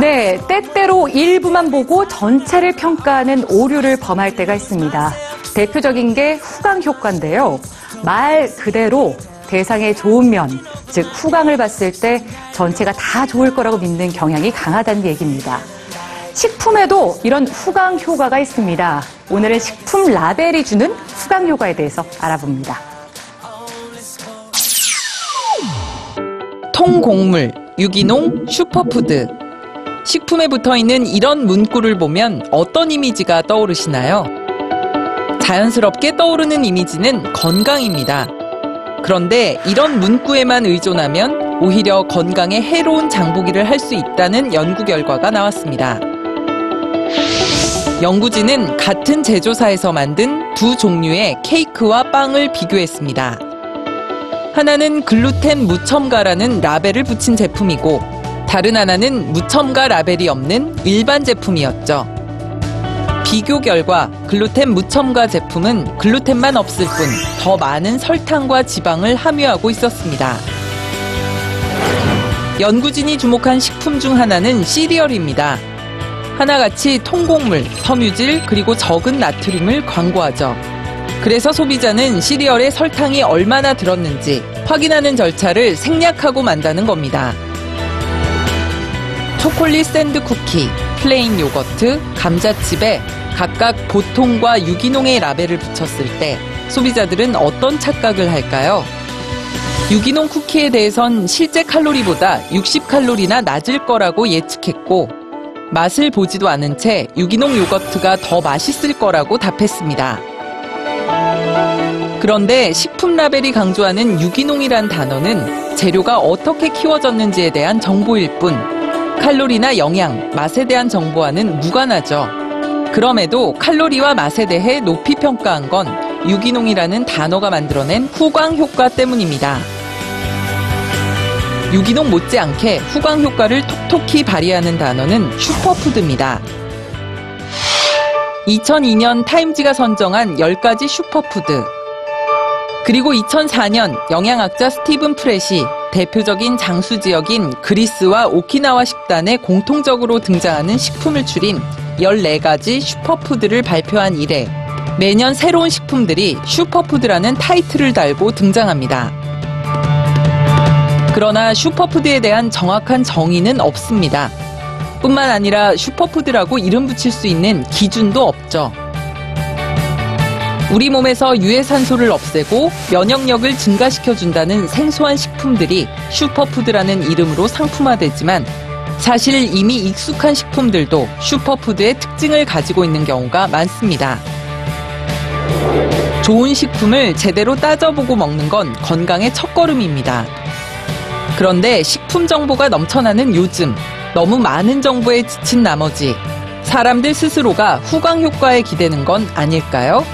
네, 때때로 일부만 보고 전체를 평가하는 오류를 범할 때가 있습니다. 대표적인 게 후광 효과인데요. 말 그대로 대상의 좋은 면, 즉 후광을 봤을 때 전체가 다 좋을 거라고 믿는 경향이 강하다는 얘기입니다. 식품에도 이런 후광 효과가 있습니다. 오늘은 식품 라벨이 주는 후광 효과에 대해서 알아봅니다. 통곡물, 유기농, 슈퍼푸드. 식품에 붙어 있는 이런 문구를 보면 어떤 이미지가 떠오르시나요? 자연스럽게 떠오르는 이미지는 건강입니다. 그런데 이런 문구에만 의존하면 오히려 건강에 해로운 장보기를 할 수 있다는 연구 결과가 나왔습니다. 연구진은 같은 제조사에서 만든 두 종류의 케이크와 빵을 비교했습니다. 하나는 글루텐 무첨가라는 라벨을 붙인 제품이고 다른 하나는 무첨가 라벨이 없는 일반 제품이었죠. 비교 결과 글루텐 무첨가 제품은 글루텐만 없을 뿐 더 많은 설탕과 지방을 함유하고 있었습니다. 연구진이 주목한 식품 중 하나는 시리얼입니다. 하나같이 통곡물, 섬유질, 그리고 적은 나트륨을 광고하죠. 그래서 소비자는 시리얼에 설탕이 얼마나 들었는지 확인하는 절차를 생략하고 만다는 겁니다. 초콜릿 샌드 쿠키, 플레인 요거트, 감자칩에 각각 보통과 유기농의 라벨을 붙였을 때 소비자들은 어떤 착각을 할까요? 유기농 쿠키에 대해선 실제 칼로리보다 60칼로리나 낮을 거라고 예측했고 맛을 보지도 않은 채 유기농 요거트가 더 맛있을 거라고 답했습니다. 그런데 식품 라벨이 강조하는 유기농이란 단어는 재료가 어떻게 키워졌는지에 대한 정보일 뿐 칼로리나 영양, 맛에 대한 정보와는 무관하죠. 그럼에도 칼로리와 맛에 대해 높이 평가한 건 유기농이라는 단어가 만들어낸 후광 효과 때문입니다. 유기농 못지않게 후광 효과를 톡톡히 발휘하는 단어는 슈퍼푸드입니다. 2002년 타임지가 선정한 10가지 슈퍼푸드. 그리고 2004년 영양학자 스티븐 프렛이 대표적인 장수 지역인 그리스와 오키나와 식단에 공통적으로 등장하는 식품을 추린 14가지 슈퍼푸드를 발표한 이래 매년 새로운 식품들이 슈퍼푸드라는 타이틀을 달고 등장합니다. 그러나 슈퍼푸드에 대한 정확한 정의는 없습니다. 뿐만 아니라 슈퍼푸드라고 이름 붙일 수 있는 기준도 없죠. 우리 몸에서 유해산소를 없애고 면역력을 증가시켜준다는 생소한 식품들이 슈퍼푸드라는 이름으로 상품화되지만 사실 이미 익숙한 식품들도 슈퍼푸드의 특징을 가지고 있는 경우가 많습니다. 좋은 식품을 제대로 따져보고 먹는 건 건강의 첫걸음입니다. 그런데 식품 정보가 넘쳐나는 요즘 너무 많은 정보에 지친 나머지 사람들 스스로가 후광 효과에 기대는 건 아닐까요?